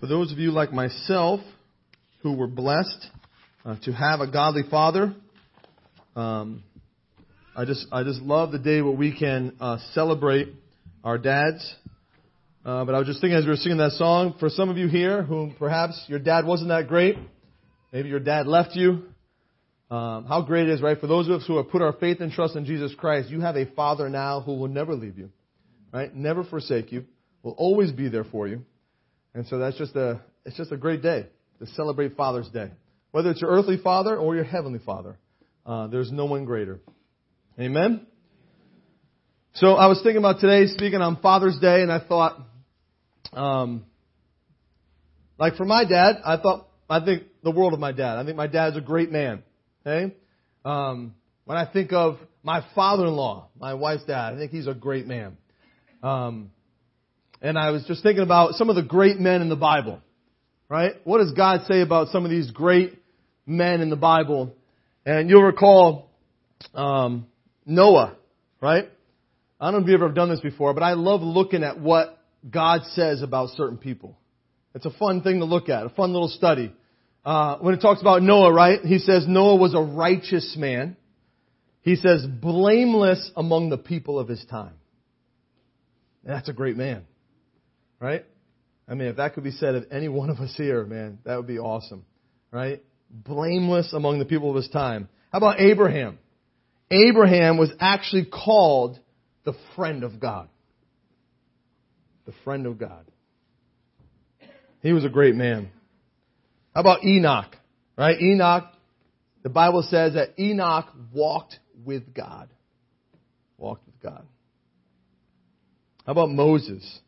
For those of you like myself who were blessed uh, to have a godly father, um, I just I just love the day where we can uh, celebrate our dads. Uh, but I was just thinking as we were singing that song, for some of you here who perhaps your dad wasn't that great, maybe your dad left you. Um, how great it is, right? For those of us who have put our faith and trust in Jesus Christ, you have a father now who will never leave you, right? Never forsake you, will always be there for you. And so that's just a, it's just a great day to celebrate Father's Day. Whether it's your earthly father or your heavenly father, uh, there's no one greater. Amen? So I was thinking about today, speaking on Father's Day, and I thought, um, like for my dad, I thought, I think the world of my dad. I think my dad's a great man. Okay? Um, when I think of my father-in-law, my wife's dad, I think he's a great man. Um, and I was just thinking about some of the great men in the Bible, right? What does God say about some of these great men in the Bible? And you'll recall um, Noah, right? I don't know if you've ever done this before, but I love looking at what God says about certain people. It's a fun thing to look at, a fun little study. Uh, when it talks about Noah, right? He says Noah was a righteous man. He says blameless among the people of his time. That's a great man. Right? I mean, if that could be said of any one of us here, man, that would be awesome. Right? Blameless among the people of his time. How about Abraham? Abraham was actually called the friend of God. The friend of God. He was a great man. How about Enoch? Right? Enoch, the Bible says that Enoch walked with God. Walked with God. How about Moses?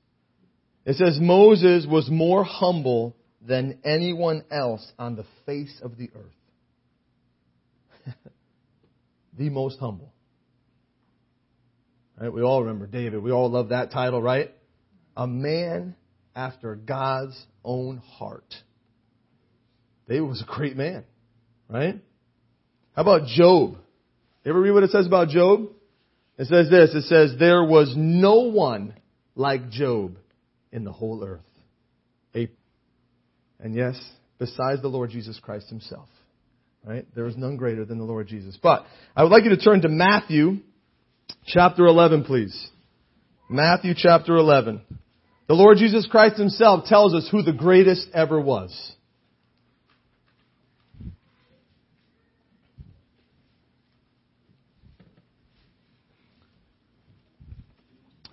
It says Moses was more humble than anyone else on the face of the earth. the most humble. Right? We all remember David. We all love that title, right? A man after God's own heart. David was a great man, right? How about Job? You ever read what it says about Job? It says this. It says, there was no one like Job in the whole earth. A, And yes, besides the Lord Jesus Christ himself. Right? There is none greater than the Lord Jesus. But I would like you to turn to Matthew chapter 11, please. Matthew chapter 11. The Lord Jesus Christ himself tells us who the greatest ever was.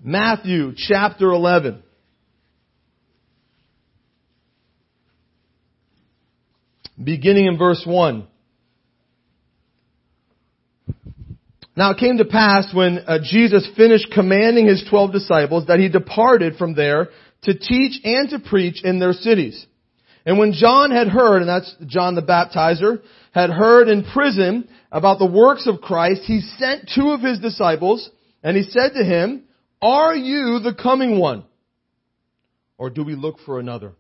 Matthew chapter 11. Beginning in verse 1. Now it came to pass when uh, Jesus finished commanding his twelve disciples that he departed from there to teach and to preach in their cities. And when John had heard, and that's John the baptizer, had heard in prison about the works of Christ, he sent two of his disciples, and he said to him, are you the coming one? Or do we look for another?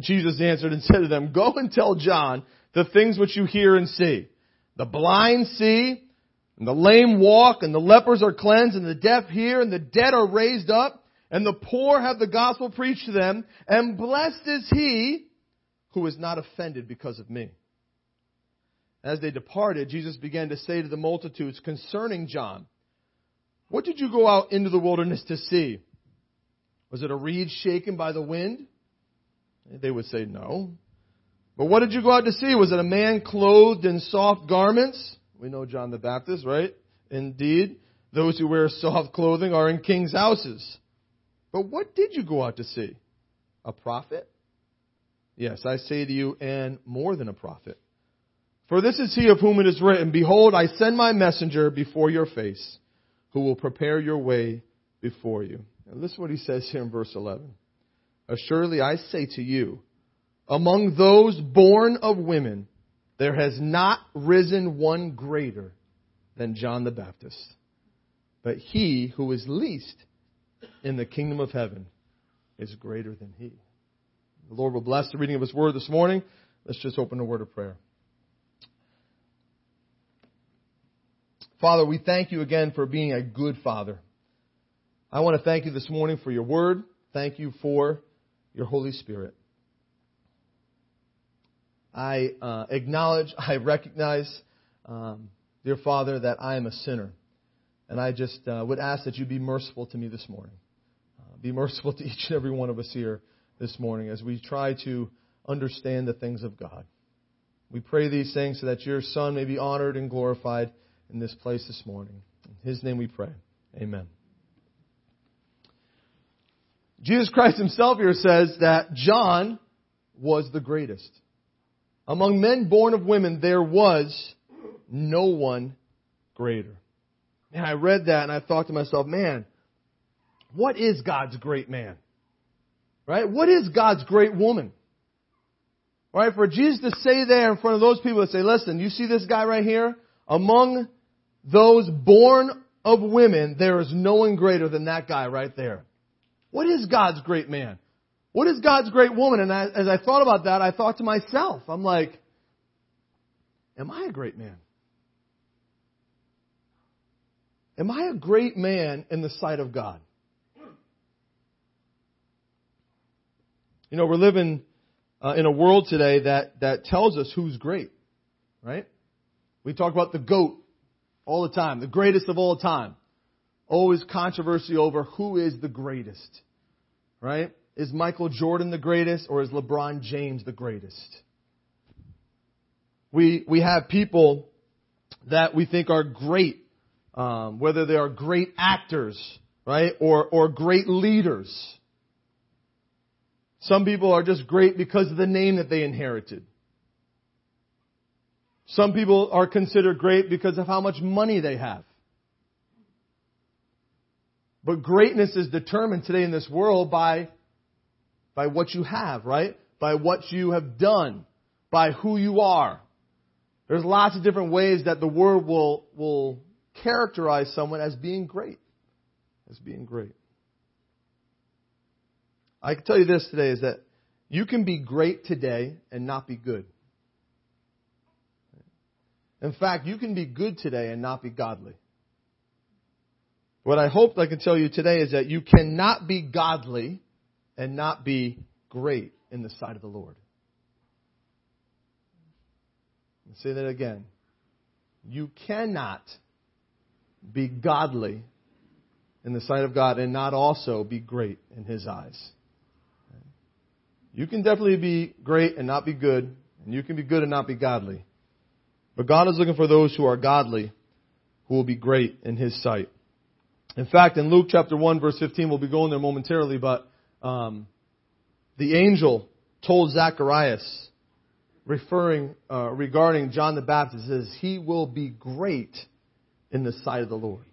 Jesus answered and said to them, Go and tell John the things which you hear and see. The blind see, and the lame walk, and the lepers are cleansed, and the deaf hear, and the dead are raised up, and the poor have the gospel preached to them, and blessed is he who is not offended because of me. As they departed, Jesus began to say to the multitudes concerning John, what did you go out into the wilderness to see? Was it a reed shaken by the wind? They would say no. But what did you go out to see? Was it a man clothed in soft garments? We know John the Baptist, right? Indeed, those who wear soft clothing are in king's houses. But what did you go out to see? A prophet? Yes, I say to you, and more than a prophet. For this is he of whom it is written, Behold, I send my messenger before your face who will prepare your way before you. And listen what he says here in verse 11. Assuredly I say to you, among those born of women, there has not risen one greater than John the Baptist. But he who is least in the kingdom of heaven is greater than he. The Lord will bless the reading of his word this morning. Let's just open a word of prayer. Father, we thank you again for being a good father. I want to thank you this morning for your word. Thank you for your Holy Spirit. I uh, acknowledge, I recognize, um, dear Father, that I am a sinner. And I just uh, would ask that you be merciful to me this morning. Uh, be merciful to each and every one of us here this morning as we try to understand the things of God. We pray these things so that your Son may be honored and glorified in this place this morning. In His name we pray. Amen. Jesus Christ himself here says that John was the greatest. Among men born of women, there was no one greater. And I read that and I thought to myself, man, what is God's great man? Right? What is God's great woman? Right? For Jesus to say there in front of those people to say, listen, you see this guy right here? Among those born of women, there is no one greater than that guy right there. What is God's great man? What is God's great woman? And I, as I thought about that, I thought to myself, I'm like, am I a great man? Am I a great man in the sight of God? You know, we're living uh, in a world today that, that tells us who's great, right? We talk about the GOAT all the time, the greatest of all time. Always controversy over who is the greatest, right? Is Michael Jordan the greatest or is LeBron James the greatest? We, we have people that we think are great um, whether they are great actors, right, or or great leaders. Some people are just great because of the name that they inherited. Some people are considered great because of how much money they have. But greatness is determined today in this world by, by what you have, right? By what you have done, by who you are. There's lots of different ways that the world will, will characterize someone as being great. As being great. I can tell you this today is that you can be great today and not be good. In fact, you can be good today and not be godly. What I hope I can tell you today is that you cannot be godly and not be great in the sight of the Lord. I'll say that again. You cannot be godly in the sight of God and not also be great in His eyes. You can definitely be great and not be good, and you can be good and not be godly. But God is looking for those who are godly, who will be great in His sight. In fact, in Luke chapter 1 verse 15, we'll be going there momentarily, but um, the angel told Zacharias, referring, uh, regarding John the Baptist, says, he will be great in the sight of the Lord.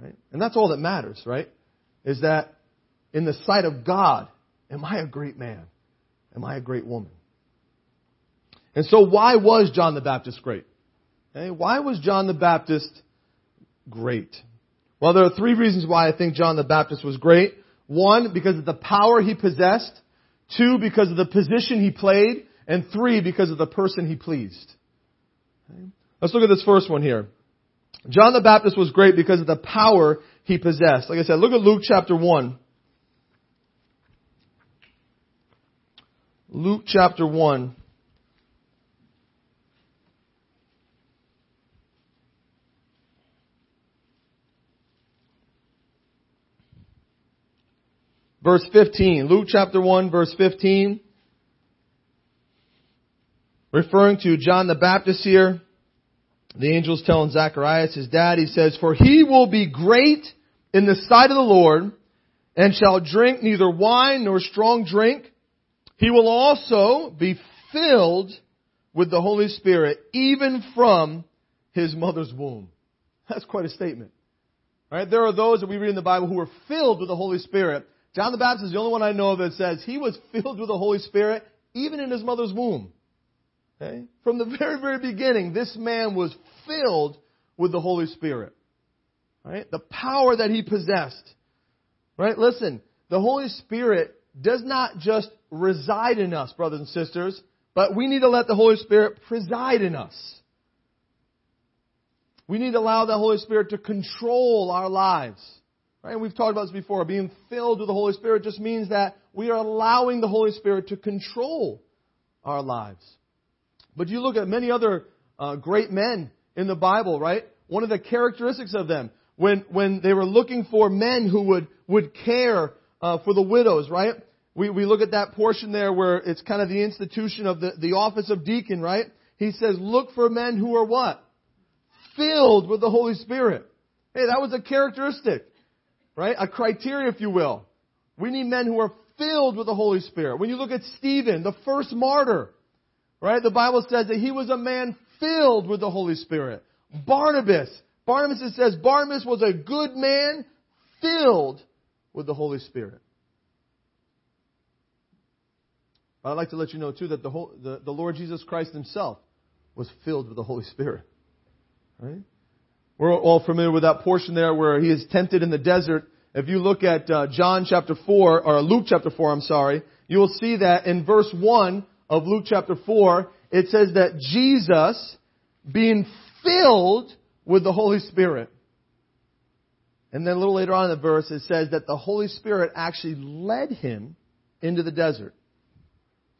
Right? And that's all that matters, right? Is that in the sight of God, am I a great man? Am I a great woman? And so why was John the Baptist great? Okay? Why was John the Baptist great? Well, there are three reasons why I think John the Baptist was great. One, because of the power he possessed. Two, because of the position he played. And three, because of the person he pleased. Okay? Let's look at this first one here. John the Baptist was great because of the power he possessed. Like I said, look at Luke chapter 1. Luke chapter 1. Verse 15. Luke chapter 1 verse 15. Referring to John the Baptist here the angel's telling Zacharias, his dad, he says, For he will be great in the sight of the Lord, and shall drink neither wine nor strong drink. He will also be filled with the Holy Spirit, even from his mother's womb. That's quite a statement. Right? There are those that we read in the Bible who were filled with the Holy Spirit. John the Baptist is the only one I know of that says he was filled with the Holy Spirit even in his mother's womb. Okay? From the very, very beginning, this man was filled with the Holy Spirit. Right? The power that he possessed. Right? Listen, the Holy Spirit does not just reside in us, brothers and sisters, but we need to let the Holy Spirit preside in us. We need to allow the Holy Spirit to control our lives. Right? And we've talked about this before. Being filled with the Holy Spirit just means that we are allowing the Holy Spirit to control our lives. But you look at many other uh, great men in the Bible, right? One of the characteristics of them, when, when they were looking for men who would, would care uh, for the widows, right? We, we look at that portion there where it's kind of the institution of the, the office of deacon, right? He says, look for men who are what? Filled with the Holy Spirit. Hey, that was a characteristic, right? A criteria, if you will. We need men who are filled with the Holy Spirit. When you look at Stephen, the first martyr, right? The Bible says that he was a man filled with the Holy Spirit. Barnabas, Barnabas it says Barnabas was a good man filled with the Holy Spirit. I'd like to let you know too that the, whole, the, the Lord Jesus Christ himself was filled with the Holy Spirit. Right? We're all familiar with that portion there where he is tempted in the desert. If you look at uh, John chapter 4, or Luke chapter 4, I'm sorry, you will see that in verse 1 of Luke chapter 4, it says that Jesus, being filled with the Holy Spirit. And then a little later on in the verse, it says that the Holy Spirit actually led him into the desert.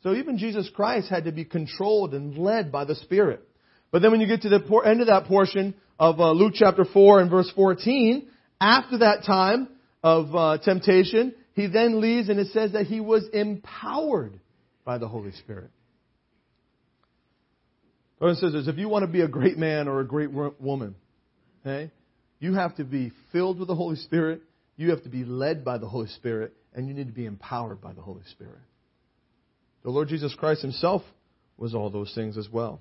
So even Jesus Christ had to be controlled and led by the Spirit. But then when you get to the end of that portion of uh, Luke chapter 4 and verse 14, after that time of uh, temptation, he then leaves and it says that he was empowered by the Holy Spirit. Brothers and sisters, if you want to be a great man or a great woman, okay, you have to be filled with the Holy Spirit, you have to be led by the Holy Spirit, and you need to be empowered by the Holy Spirit. The Lord Jesus Christ himself was all those things as well.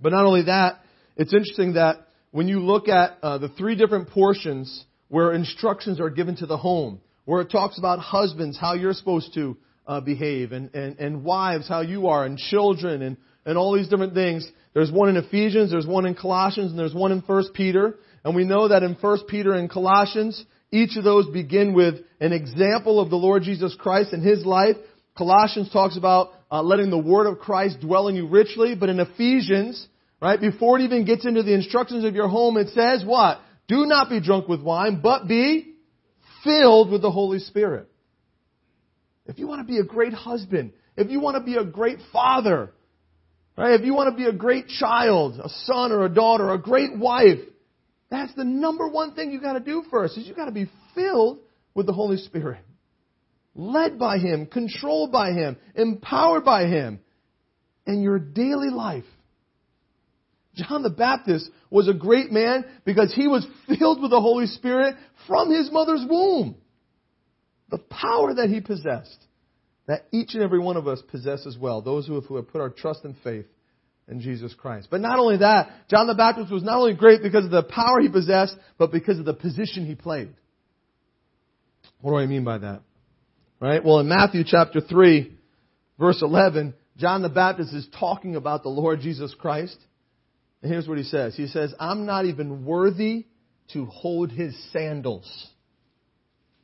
But not only that, it's interesting that when you look at uh, the three different portions where instructions are given to the home, where it talks about husbands, how you're supposed to uh, behave, and, and, and wives, how you are, and children, and, and all these different things. There's one in Ephesians, there's one in Colossians, and there's one in 1 Peter. And we know that in 1 Peter and Colossians, each of those begin with an example of the Lord Jesus Christ and His life Colossians talks about uh, letting the word of Christ dwell in you richly, but in Ephesians, right, before it even gets into the instructions of your home, it says what? Do not be drunk with wine, but be filled with the Holy Spirit. If you want to be a great husband, if you want to be a great father, right, if you want to be a great child, a son or a daughter, a great wife, that's the number one thing you got to do first is you got to be filled with the Holy Spirit led by Him, controlled by Him, empowered by Him in your daily life. John the Baptist was a great man because he was filled with the Holy Spirit from his mother's womb. The power that he possessed, that each and every one of us possess as well, those who have, who have put our trust and faith in Jesus Christ. But not only that, John the Baptist was not only great because of the power he possessed, but because of the position he played. What do I mean by that? Right? Well, in Matthew chapter 3, verse 11, John the Baptist is talking about the Lord Jesus Christ. And here's what he says. He says, I'm not even worthy to hold his sandals.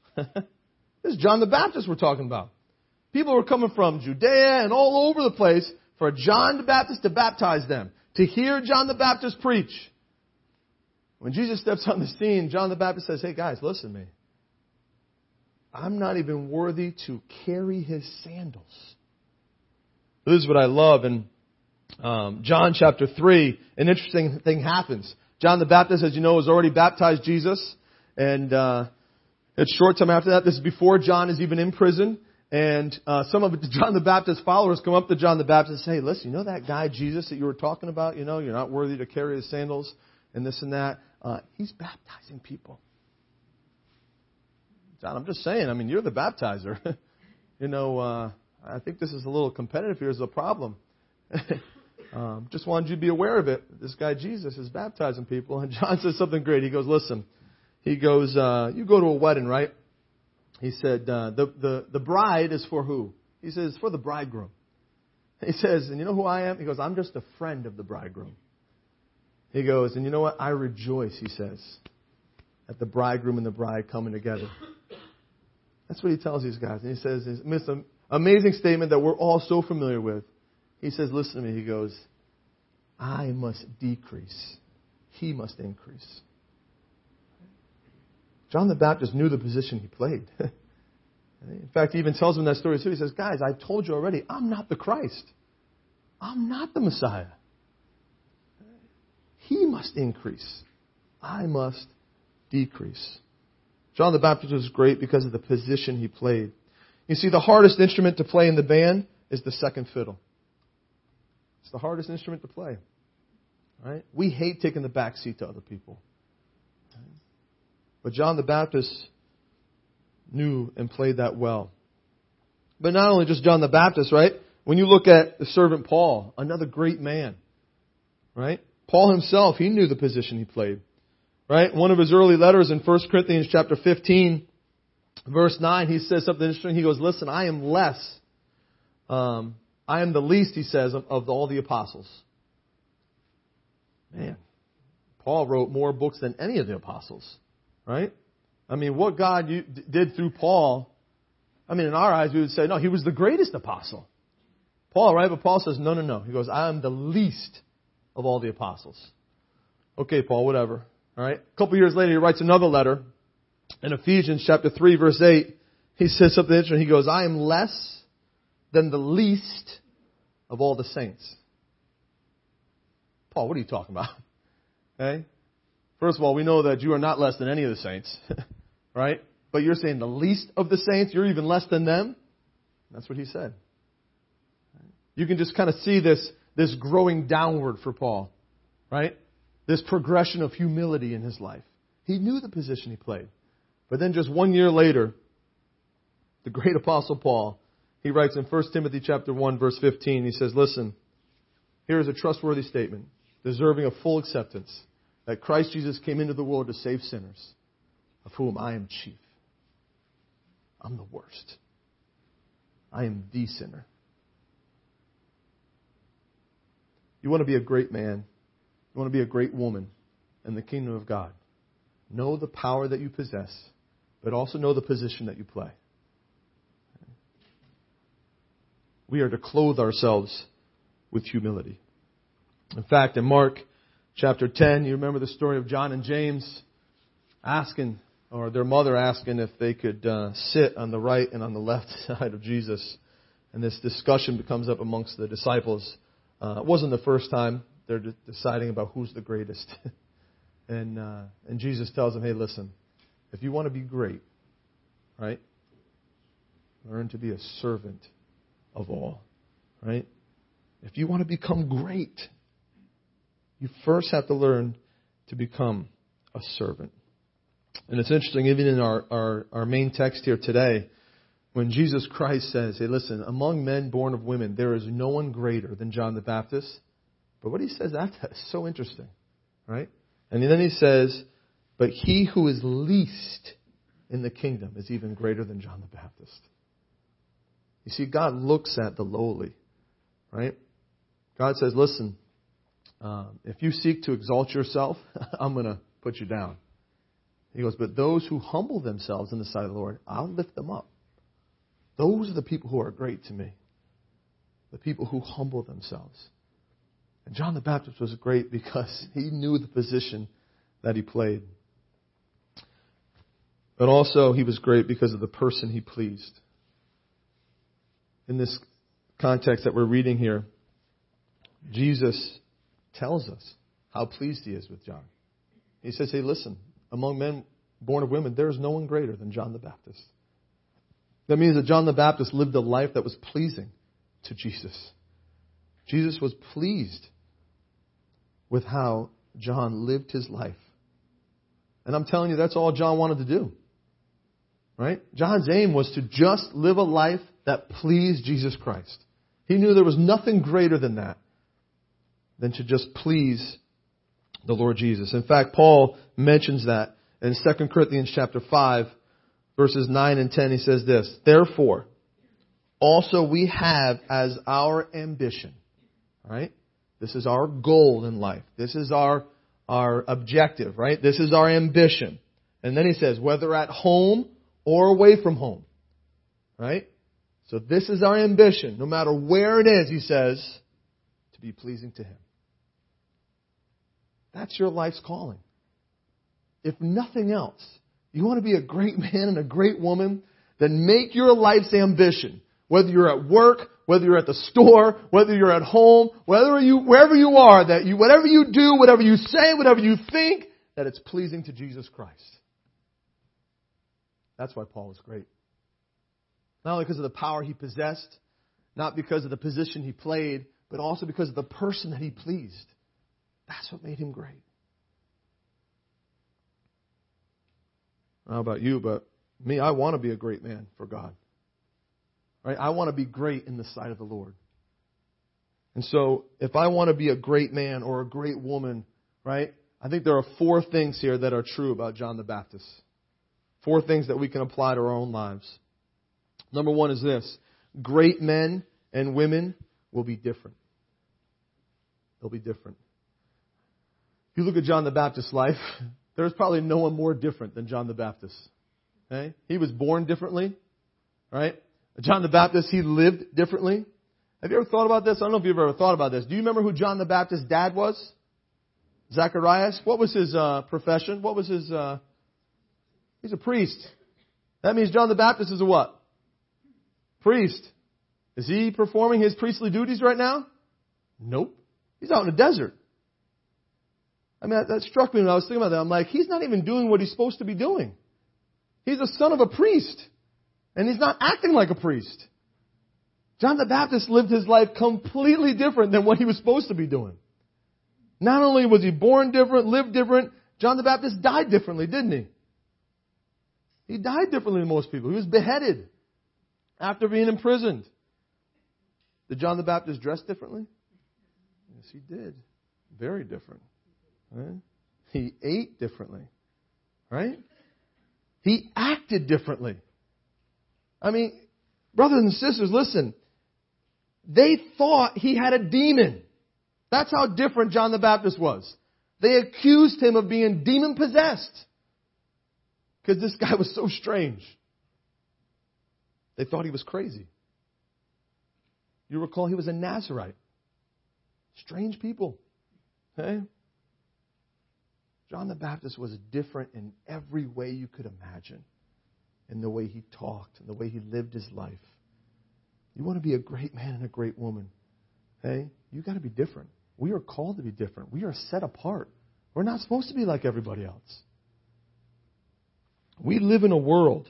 this is John the Baptist we're talking about. People were coming from Judea and all over the place for John the Baptist to baptize them, to hear John the Baptist preach. When Jesus steps on the scene, John the Baptist says, Hey guys, listen to me. I'm not even worthy to carry his sandals. This is what I love. In um, John chapter 3, an interesting thing happens. John the Baptist, as you know, has already baptized Jesus. And uh, it's short time after that. This is before John is even in prison. And uh, some of John the Baptist's followers come up to John the Baptist and say, hey, listen, you know that guy Jesus that you were talking about? You know, you're not worthy to carry his sandals and this and that. Uh, he's baptizing people. John, I'm just saying, I mean, you're the baptizer. you know, uh, I think this is a little competitive here is a problem. um, just wanted you to be aware of it. This guy Jesus is baptizing people. And John says something great. He goes, listen, he goes, uh, you go to a wedding, right? He said, uh, the, the, the bride is for who? He says, for the bridegroom. He says, and you know who I am? He goes, I'm just a friend of the bridegroom. He goes, and you know what? I rejoice, he says, at the bridegroom and the bride coming together. That's what he tells these guys. And he says this amazing statement that we're all so familiar with. He says, Listen to me. He goes, I must decrease, he must increase. John the Baptist knew the position he played. In fact, he even tells them that story too. He says, Guys, I told you already, I'm not the Christ. I'm not the Messiah. He must increase. I must decrease. John the Baptist was great because of the position he played. You see, the hardest instrument to play in the band is the second fiddle. It's the hardest instrument to play. Right? We hate taking the back seat to other people. But John the Baptist knew and played that well. But not only just John the Baptist, right? When you look at the servant Paul, another great man, right? Paul himself, he knew the position he played. Right? One of his early letters in 1 Corinthians chapter 15, verse 9, he says something interesting. He goes, listen, I am less, um, I am the least, he says, of, of all the apostles. Man, Paul wrote more books than any of the apostles, right? I mean, what God did through Paul, I mean, in our eyes, we would say, no, he was the greatest apostle. Paul, right? But Paul says, no, no, no. He goes, I am the least of all the apostles. Okay, Paul, whatever. All right. A couple years later, he writes another letter in Ephesians chapter 3 verse 8. He says something interesting. He goes, I am less than the least of all the saints. Paul, what are you talking about? Okay. First of all, we know that you are not less than any of the saints, right? But you're saying the least of the saints, you're even less than them? That's what he said. You can just kind of see this, this growing downward for Paul, right? This progression of humility in his life. He knew the position he played. But then just one year later, the great apostle Paul, he writes in 1 Timothy chapter 1 verse 15, he says, listen, here is a trustworthy statement, deserving of full acceptance, that Christ Jesus came into the world to save sinners, of whom I am chief. I'm the worst. I am the sinner. You want to be a great man. You want to be a great woman in the kingdom of God. Know the power that you possess, but also know the position that you play. We are to clothe ourselves with humility. In fact, in Mark chapter 10, you remember the story of John and James asking, or their mother asking if they could uh, sit on the right and on the left side of Jesus. And this discussion comes up amongst the disciples. Uh, it wasn't the first time they're de- deciding about who's the greatest. and, uh, and Jesus tells them, hey, listen, if you want to be great, right, learn to be a servant of all, right? If you want to become great, you first have to learn to become a servant. And it's interesting, even in our, our, our main text here today, when Jesus Christ says, hey, listen, among men born of women, there is no one greater than John the Baptist. But what he says after is so interesting, right? And then he says, but he who is least in the kingdom is even greater than John the Baptist. You see, God looks at the lowly, right? God says, listen, um, if you seek to exalt yourself, I'm going to put you down. He goes, but those who humble themselves in the sight of the Lord, I'll lift them up. Those are the people who are great to me. The people who humble themselves. And John the Baptist was great because he knew the position that he played. But also, he was great because of the person he pleased. In this context that we're reading here, Jesus tells us how pleased he is with John. He says, Hey, listen, among men born of women, there is no one greater than John the Baptist. That means that John the Baptist lived a life that was pleasing to Jesus. Jesus was pleased with how John lived his life. And I'm telling you, that's all John wanted to do. Right? John's aim was to just live a life that pleased Jesus Christ. He knew there was nothing greater than that than to just please the Lord Jesus. In fact, Paul mentions that in 2 Corinthians chapter 5 verses 9 and 10 he says this, Therefore, also we have as our ambition, right? This is our goal in life. This is our, our objective, right? This is our ambition. And then he says, whether at home or away from home, right? So this is our ambition. No matter where it is, he says, to be pleasing to him. That's your life's calling. If nothing else, You want to be a great man and a great woman? Then make your life's ambition, whether you're at work, whether you're at the store, whether you're at home, whether you, wherever you are, that you, whatever you do, whatever you say, whatever you think, that it's pleasing to Jesus Christ. That's why Paul was great. Not only because of the power he possessed, not because of the position he played, but also because of the person that he pleased. That's what made him great. I don't know about you, but me, I want to be a great man for God. Right? I want to be great in the sight of the Lord. And so, if I want to be a great man or a great woman, right? I think there are four things here that are true about John the Baptist. Four things that we can apply to our own lives. Number one is this great men and women will be different. They'll be different. If you look at John the Baptist's life, there's probably no one more different than John the Baptist. Okay? He was born differently, right? John the Baptist, he lived differently. Have you ever thought about this? I don't know if you've ever thought about this. Do you remember who John the Baptist's dad was? Zacharias. What was his uh, profession? What was his? Uh, he's a priest. That means John the Baptist is a what? Priest. Is he performing his priestly duties right now? Nope. He's out in the desert. I mean, that, that struck me when I was thinking about that. I'm like, he's not even doing what he's supposed to be doing. He's a son of a priest. And he's not acting like a priest. John the Baptist lived his life completely different than what he was supposed to be doing. Not only was he born different, lived different, John the Baptist died differently, didn't he? He died differently than most people. He was beheaded after being imprisoned. Did John the Baptist dress differently? Yes, he did. Very different. Right? He ate differently. Right? He acted differently. I mean, brothers and sisters, listen. They thought he had a demon. That's how different John the Baptist was. They accused him of being demon possessed. Because this guy was so strange. They thought he was crazy. You recall he was a Nazarite. Strange people. Okay? John the Baptist was different in every way you could imagine. In the way he talked, and the way he lived his life. You want to be a great man and a great woman. Hey, you got to be different. We are called to be different. We are set apart. We're not supposed to be like everybody else. We live in a world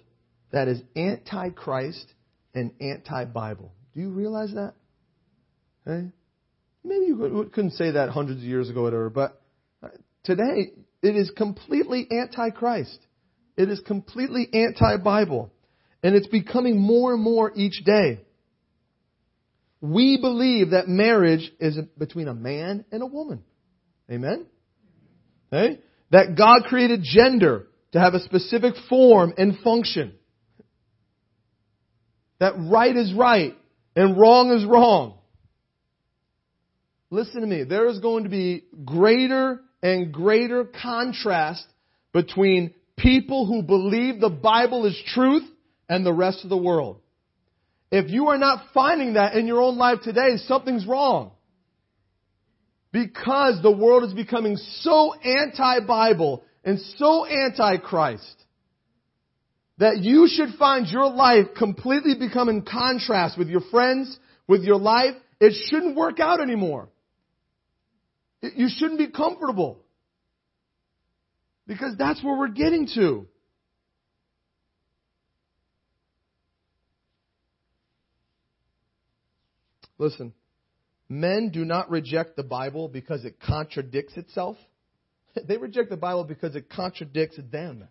that is anti Christ and anti Bible. Do you realize that? Hey? Maybe you couldn't say that hundreds of years ago, whatever, but uh, today it is completely anti Christ. It is completely anti Bible. And it's becoming more and more each day. We believe that marriage is between a man and a woman. Amen? Okay? That God created gender to have a specific form and function. That right is right and wrong is wrong. Listen to me. There is going to be greater and greater contrast between people who believe the Bible is truth and the rest of the world. If you are not finding that in your own life today, something's wrong. Because the world is becoming so anti-Bible and so anti-Christ that you should find your life completely become in contrast with your friends, with your life. It shouldn't work out anymore. You shouldn't be comfortable. Because that's where we're getting to. Listen, men do not reject the Bible because it contradicts itself. They reject the Bible because it contradicts them.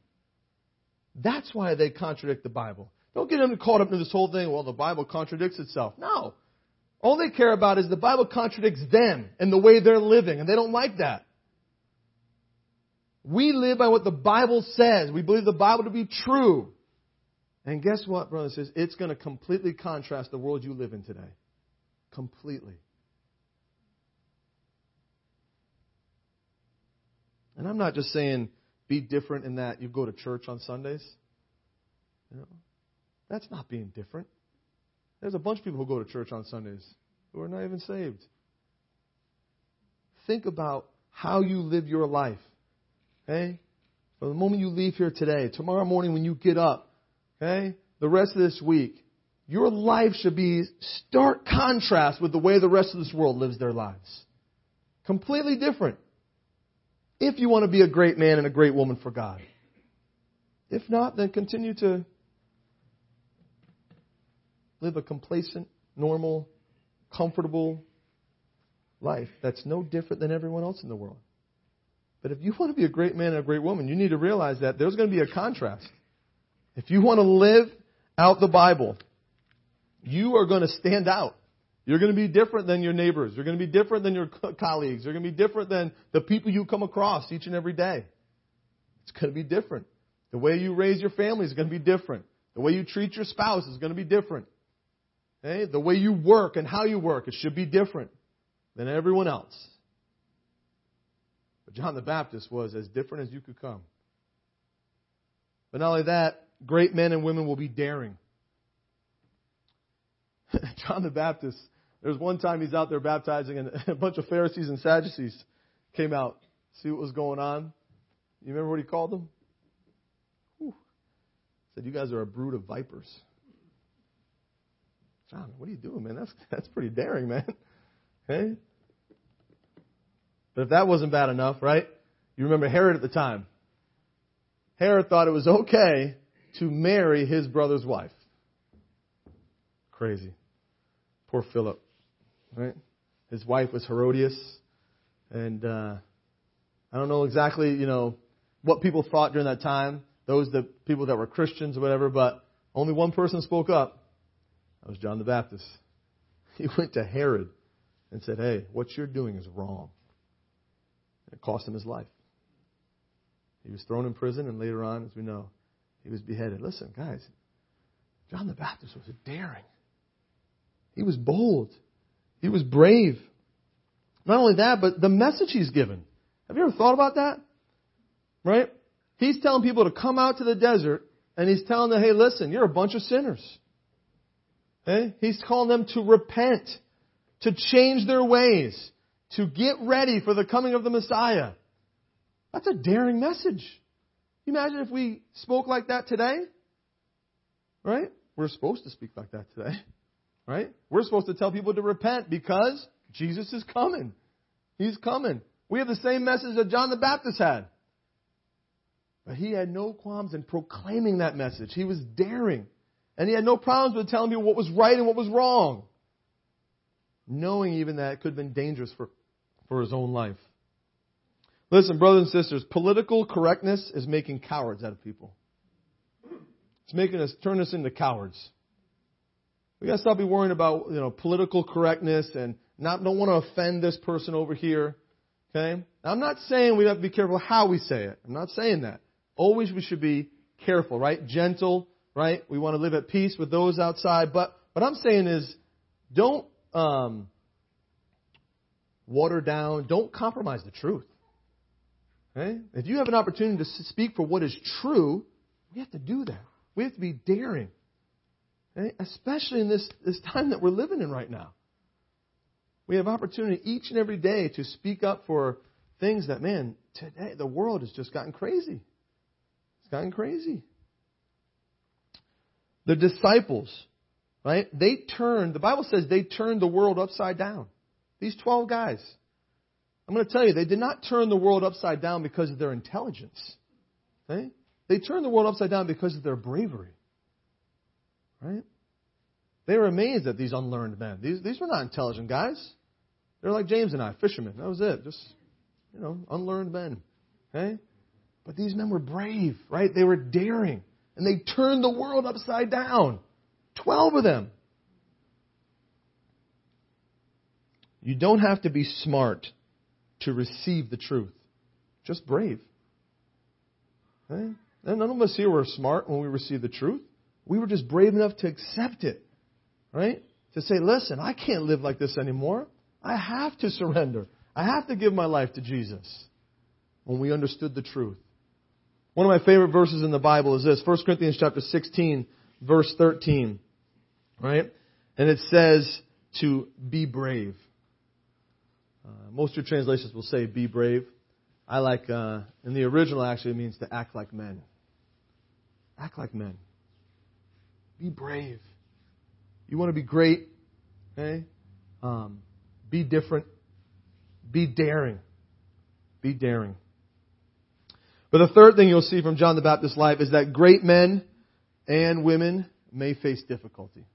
That's why they contradict the Bible. Don't get them caught up in this whole thing, well, the Bible contradicts itself. No. All they care about is the Bible contradicts them and the way they're living, and they don't like that. We live by what the Bible says. We believe the Bible to be true. And guess what, brothers and sisters? It's going to completely contrast the world you live in today. Completely. And I'm not just saying be different in that you go to church on Sundays. You know, that's not being different. There's a bunch of people who go to church on Sundays who are not even saved. Think about how you live your life. Okay? from the moment you leave here today, tomorrow morning when you get up, okay, the rest of this week, your life should be stark contrast with the way the rest of this world lives their lives. Completely different. If you want to be a great man and a great woman for God. If not, then continue to live a complacent, normal, comfortable life that's no different than everyone else in the world. But if you want to be a great man and a great woman, you need to realize that there's going to be a contrast. If you want to live out the Bible, you are going to stand out. You're going to be different than your neighbors. You're going to be different than your colleagues. You're going to be different than the people you come across each and every day. It's going to be different. The way you raise your family is going to be different. The way you treat your spouse is going to be different. Okay? The way you work and how you work, it should be different than everyone else. John the Baptist was as different as you could come. But not only that, great men and women will be daring. John the Baptist, there's one time he's out there baptizing, and a bunch of Pharisees and Sadducees came out, see what was going on. You remember what he called them? Whew. Said, "You guys are a brood of vipers." John, what are you doing, man? That's that's pretty daring, man. Okay? But if that wasn't bad enough, right? You remember Herod at the time. Herod thought it was okay to marry his brother's wife. Crazy. Poor Philip, right? His wife was Herodias, and uh, I don't know exactly, you know, what people thought during that time. Those the people that were Christians or whatever, but only one person spoke up. That was John the Baptist. He went to Herod and said, "Hey, what you're doing is wrong." It cost him his life. He was thrown in prison, and later on, as we know, he was beheaded. Listen, guys, John the Baptist was daring. He was bold. He was brave. Not only that, but the message he's given. Have you ever thought about that? Right? He's telling people to come out to the desert, and he's telling them, hey, listen, you're a bunch of sinners. Okay? He's calling them to repent, to change their ways, to get ready for the coming of the Messiah. That's a daring message. Can you imagine if we spoke like that today? Right? We're supposed to speak like that today. Right? We're supposed to tell people to repent because Jesus is coming. He's coming. We have the same message that John the Baptist had. But he had no qualms in proclaiming that message. He was daring. And he had no problems with telling people what was right and what was wrong. Knowing even that it could have been dangerous for, for his own life. Listen, brothers and sisters, political correctness is making cowards out of people. It's making us turn us into cowards. We gotta stop be worrying about, you know, political correctness and not don't want to offend this person over here. Okay? Now, I'm not saying we have to be careful how we say it. I'm not saying that. Always we should be careful, right? Gentle, right? We want to live at peace with those outside. But what I'm saying is, don't um, water down. Don't compromise the truth. Okay? If you have an opportunity to speak for what is true, we have to do that. We have to be daring. Okay? Especially in this, this time that we're living in right now. We have opportunity each and every day to speak up for things that, man, today the world has just gotten crazy. It's gotten crazy. The disciples, right? They turned, the Bible says they turned the world upside down. These 12 guys. I'm going to tell you, they did not turn the world upside down because of their intelligence. They turned the world upside down because of their bravery. Right? They were amazed at these unlearned men. These, these were not intelligent guys. They're like James and I, fishermen. That was it. Just, you know, unlearned men. Okay? But these men were brave, right? They were daring. And they turned the world upside down. Twelve of them. You don't have to be smart to receive the truth. Just brave. Okay? And none of us here were smart when we received the truth. We were just brave enough to accept it. Right? To say, listen, I can't live like this anymore. I have to surrender. I have to give my life to Jesus. When we understood the truth. One of my favorite verses in the Bible is this, 1 Corinthians chapter 16, verse 13. Right? And it says to be brave. Uh, most of your translations will say be brave. I like, uh, in the original actually it means to act like men. Act like men. Be brave. You want to be great, okay? Um, be different. Be daring. Be daring. But the third thing you'll see from John the Baptist's life is that great men and women may face difficulty.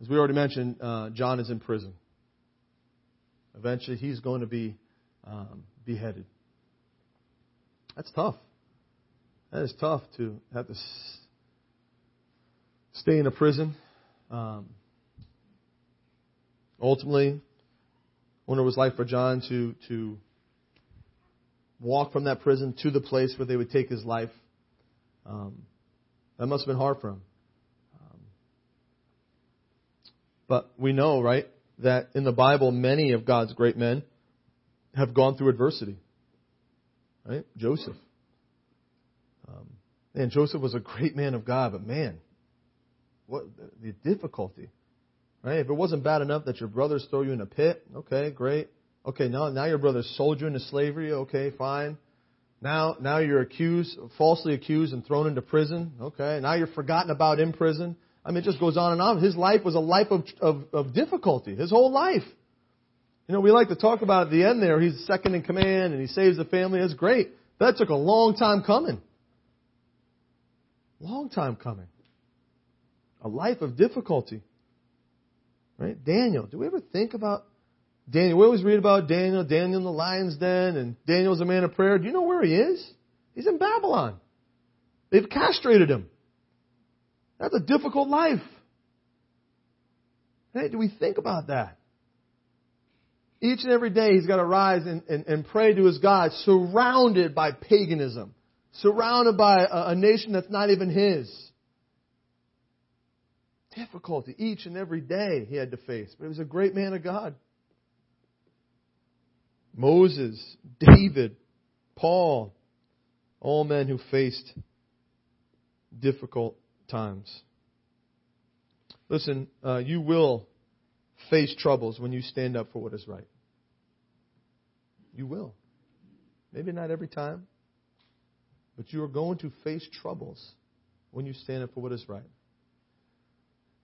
As we already mentioned, uh, John is in prison. Eventually, he's going to be um, beheaded. That's tough. That is tough to have to stay in a prison. Um, ultimately, I wonder it was like for John to to walk from that prison to the place where they would take his life. Um, that must have been hard for him. Um, but we know, right, that in the Bible, many of God's great men have gone through adversity. Right? Joseph. Um, and Joseph was a great man of God, but man, what the difficulty. Right? If it wasn't bad enough that your brothers throw you in a pit, okay, great. Okay, now now your brothers sold you into slavery, okay, fine. Now now you're accused, falsely accused and thrown into prison, okay. Now you're forgotten about in prison. I mean, it just goes on and on. His life was a life of, of, of difficulty, his whole life. You know, we like to talk about at the end there, he's second in command and he saves the family. That's great. That took a long time coming. Long time coming. A life of difficulty. Right? Daniel. Do we ever think about Daniel? We always read about Daniel, Daniel in the lion's den, and Daniel's a man of prayer. Do you know where he is? He's in Babylon. They've castrated him. That's a difficult life. Hey, do we think about that? Each and every day he's got to rise and, and, and pray to his God, surrounded by paganism, surrounded by a, a nation that's not even his. Difficulty each and every day he had to face. But he was a great man of God. Moses, David, Paul, all men who faced difficult times. Listen, uh, you will face troubles when you stand up for what is right. You will. Maybe not every time, but you are going to face troubles when you stand up for what is right.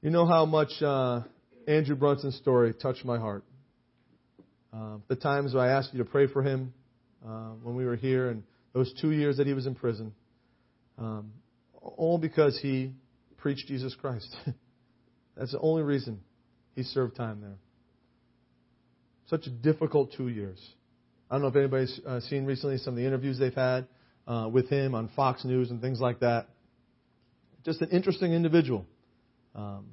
You know how much uh, Andrew Brunson's story touched my heart. Uh, the times I asked you to pray for him uh, when we were here, and those two years that he was in prison, um, all because he preached Jesus Christ. That's the only reason he served time there. Such a difficult two years. I don't know if anybody's uh, seen recently some of the interviews they've had uh, with him on Fox News and things like that. Just an interesting individual. Um,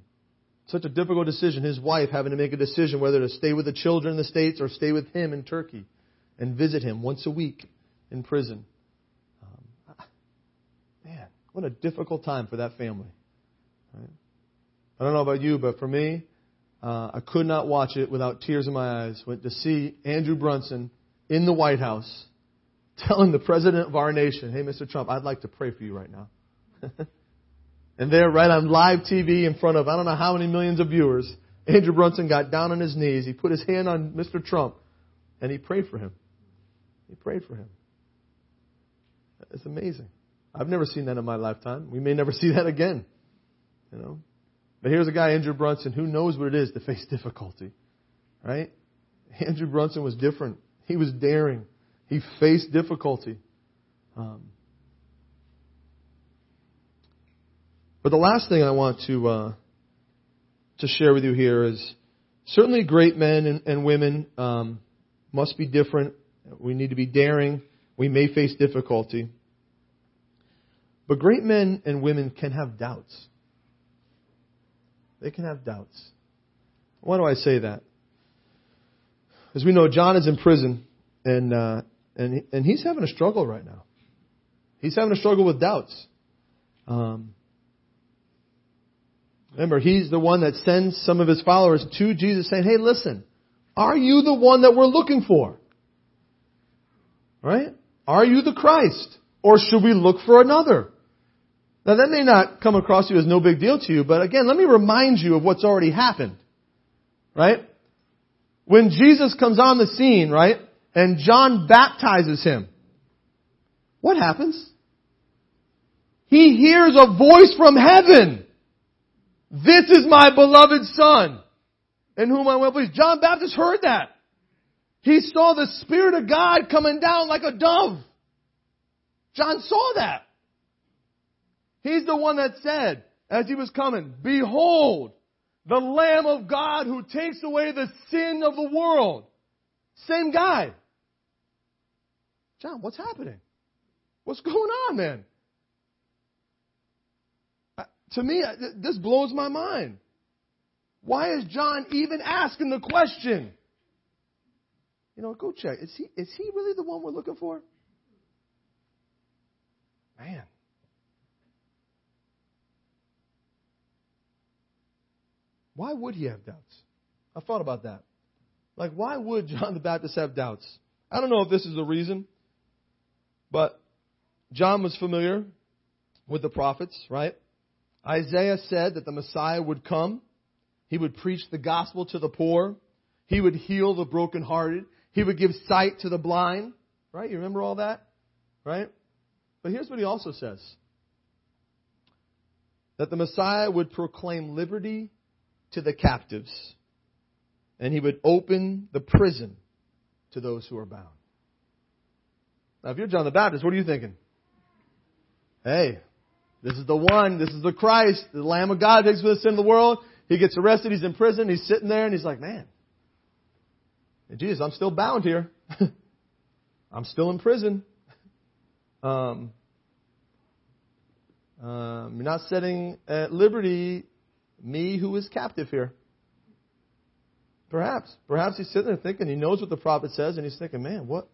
such a difficult decision. His wife having to make a decision whether to stay with the children in the States or stay with him in Turkey and visit him once a week in prison. What a difficult time for that family. Right? I don't know about you, but for me, uh, I could not watch it without tears in my eyes. Went to see Andrew Brunson in the White House telling the president of our nation, "Hey, Mr. Trump, I'd like to pray for you right now." and there, right on live TV in front of I don't know how many millions of viewers, Andrew Brunson got down on his knees. He put his hand on Mr. Trump, and he prayed for him. He prayed for him. It's amazing. I've never seen that in my lifetime. We may never see that again. You know? But here's a guy, Andrew Brunson, who knows what it is to face difficulty. Right? Andrew Brunson was different. He was daring. He faced difficulty. Um, but the last thing I want to uh, to share with you here is certainly great men and, and women um, must be different. We need to be daring. We may face difficulty. But great men and women can have doubts. They can have doubts. Why do I say that? As we know, John is in prison, and uh, and and he's having a struggle right now. He's having a struggle with doubts. Um, remember, he's the one that sends some of his followers to Jesus, saying, "Hey, listen, are you the one that we're looking for? Right? Are you the Christ, or should we look for another?" Now that may not come across you as no big deal to you, but again, let me remind you of what's already happened. Right? When Jesus comes on the scene, right? and John baptizes him. What happens? He hears a voice from heaven. This is my beloved son in whom I well pleased. John Baptist heard that. He saw the Spirit of God coming down like a dove. John saw that. He's the one that said, as he was coming, Behold, the Lamb of God who takes away the sin of the world. Same guy. John, what's happening? What's going on, man? Uh, to me, uh, this blows my mind. Why is John even asking the question? You know, go check. Is he, is he really the one we're looking for? Man. Why would he have doubts? I thought about that. Like, why would John the Baptist have doubts? I don't know if this is the reason, but John was familiar with the prophets, right? Isaiah said that the Messiah would come. He would preach the gospel to the poor. He would heal the brokenhearted. He would give sight to the blind. Right? You remember all that? Right? But here's what he also says that the Messiah would proclaim liberty to the captives, and he would open the prison to those who are bound. Now, if you're John the Baptist, what are you thinking? Hey, this is the one, this is the Christ, the Lamb of God takes for the sin of the world. He gets arrested, he's in prison, he's sitting there, and he's like, man, Jesus, I'm still bound here. I'm still in prison. Um, um, you're not setting at liberty me who is captive here. Perhaps. Perhaps he's sitting there thinking, he knows what the prophet says, and he's thinking, man, what?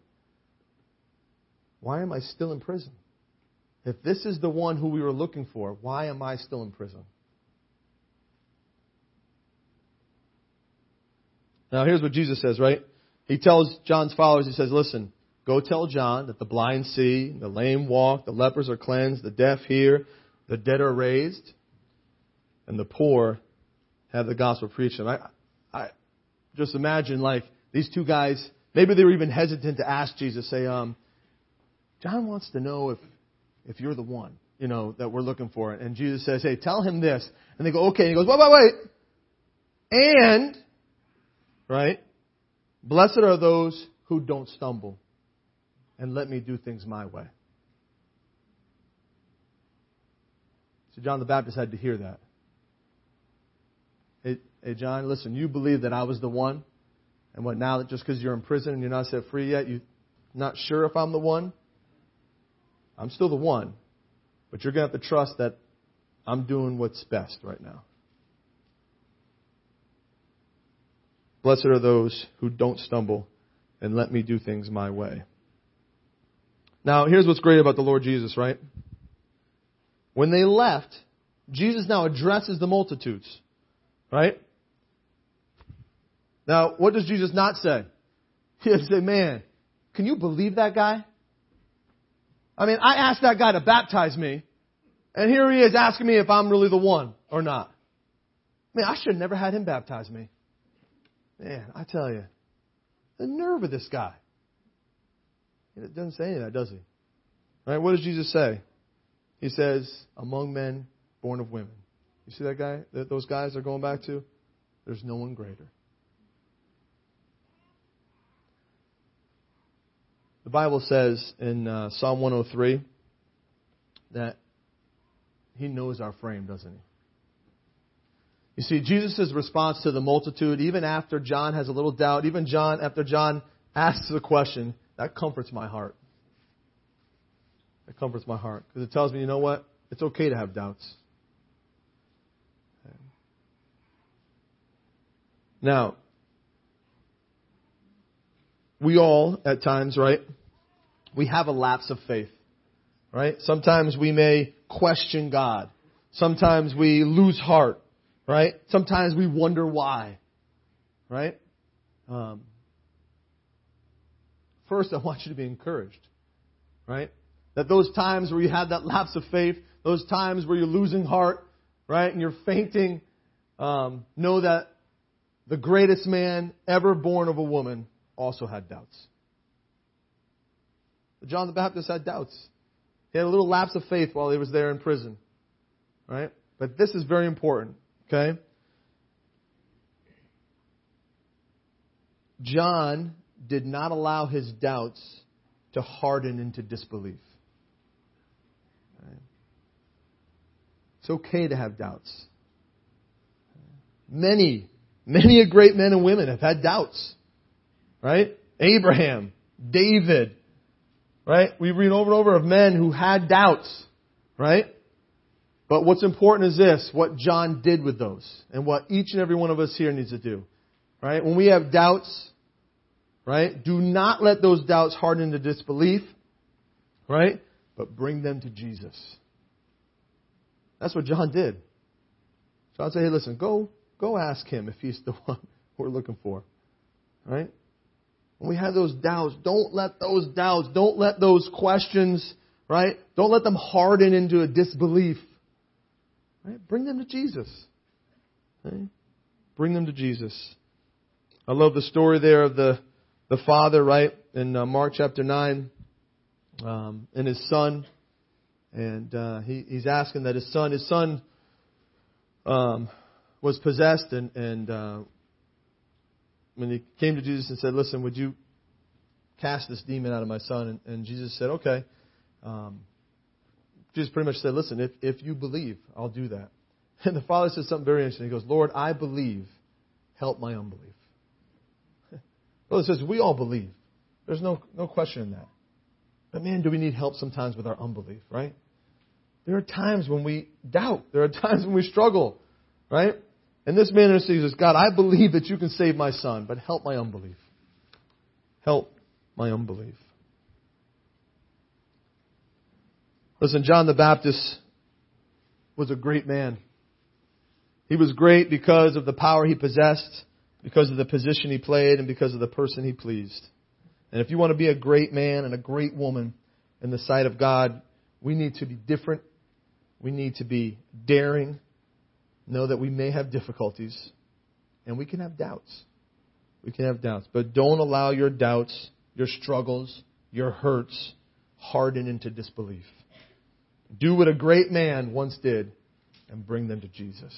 Why am I still in prison? If this is the one who we were looking for, why am I still in prison? Now, here's what Jesus says, right? He tells John's followers, he says, listen, go tell John that the blind see, the lame walk, the lepers are cleansed, the deaf hear, the dead are raised, and the poor have the gospel preached. And I, I just imagine like these two guys, maybe they were even hesitant to ask Jesus, say, um, John wants to know if, if you're the one, you know, that we're looking for. And Jesus says, hey, tell him this. And they go, okay. And he goes, wait, wait, wait. And Right? Blessed are those who don't stumble and let me do things my way. So John the Baptist had to hear that. Hey, hey John, listen, you believe that I was the one, and what now that just because you're in prison and you're not set free yet, you're not sure if I'm the one? I'm still the one, but you're going to have to trust that I'm doing what's best right now. Blessed are those who don't stumble and let me do things my way. Now, here's what's great about the Lord Jesus, right? When they left, Jesus now addresses the multitudes, right? Now, what does Jesus not say? He doesn't say, man, can you believe that guy? I mean, I asked that guy to baptize me, and here he is asking me if I'm really the one or not. Man, I should have never had him baptize me. Man, I tell you, the nerve of this guy. It doesn't say any of that, does he? Right? What does Jesus say? He says, among men born of women. You see that guy, that those guys are going back to? There's no one greater. The Bible says in uh, Psalm 103 that He knows our frame, doesn't He? You see, Jesus' response to the multitude, even after John has a little doubt, even John, after John asks the question, that comforts my heart. That comforts my heart. Because it tells me, you know what? It's okay to have doubts. Now, we all, at times, right, we have a lapse of faith, right? Sometimes we may question God. Sometimes we lose heart right? Sometimes we wonder why, right? Um, first, I want you to be encouraged, right? That those times where you had that lapse of faith, those times where you're losing heart, right, and you're fainting, um, know that the greatest man ever born of a woman also had doubts. John the Baptist had doubts. He had a little lapse of faith while he was there in prison. Right? But this is very important. Okay? John did not allow his doubts to harden into disbelief. It's okay to have doubts. Many, many a great men and women have had doubts. Right? Abraham, David, right? We read over and over of men who had doubts, right? But what's important is this, what John did with those, and what each and every one of us here needs to do. Right? When we have doubts, right? Do not let those doubts harden into disbelief, right? But bring them to Jesus. That's what John did. John said, hey, listen, go, go ask him if he's the one we're looking for. Right? When we have those doubts, don't let those doubts, don't let those questions, right? Don't let them harden into a disbelief. Right? Bring them to Jesus. Right? Bring them to Jesus. I love the story there of the, the father, right, in uh, Mark chapter 9, um, and his son. And uh, he, he's asking that his son, his son um, was possessed, and, and uh, when he came to Jesus and said, "Listen, would you cast this demon out of my son?" And, and Jesus said, "Okay." Um, Jesus pretty much said, "Listen, if if you believe, I'll do that." And the father says something very interesting. He goes, "Lord, I believe. Help my unbelief." Well, it says we all believe. There's no no question in that. But man, do we need help sometimes with our unbelief, right? There are times when we doubt. There are times when we struggle, right? And this man intercedes, God, I believe that you can save my son, but help my unbelief. Help my unbelief. Listen, John the Baptist was a great man. He was great because of the power he possessed, because of the position he played, and because of the person he pleased. And if you want to be a great man and a great woman in the sight of God, we need to be different. We need to be daring know that we may have difficulties and we can have doubts. We can have doubts. But don't allow your doubts, your struggles, your hurts harden into disbelief. Do what a great man once did and bring them to Jesus.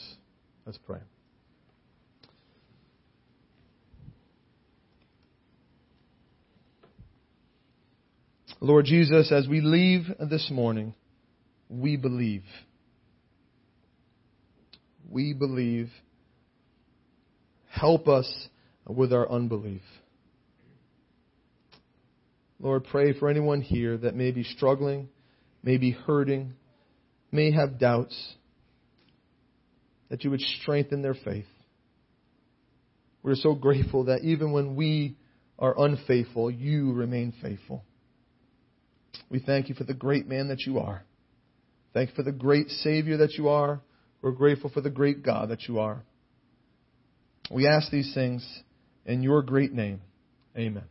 Let's pray. Lord Jesus, as we leave this morning, we believe we believe. Help us with our unbelief. Lord, pray for anyone here that may be struggling, may be hurting, may have doubts, that you would strengthen their faith. We're so grateful that even when we are unfaithful, you remain faithful. We thank you for the great man that you are. Thank you for the great Savior that you are. We're grateful for the great God that you are. We ask these things in your great name. Amen.